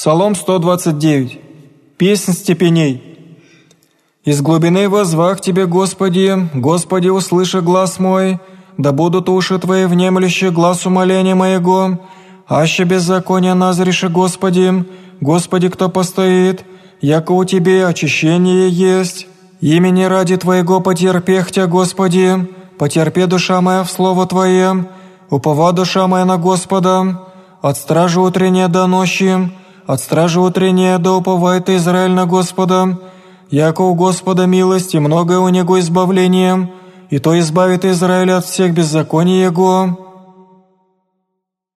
Псалом 129. Песнь степеней. «Из глубины возвах Тебе, Господи, Господи, услыши глаз мой, да будут уши Твои внемлющие глаз умоления моего, аще беззаконие назреши, Господи, Господи, кто постоит, яко у Тебе очищение есть, имени ради Твоего потерпех Тебя, Господи, потерпи душа моя в Слово Твое, упова душа моя на Господа, от стражи утренней до ночи, от стражи утренней до уповает Израиль на Господа, яко у Господа милость и многое у Него избавление, и то избавит Израиль от всех беззаконий Его,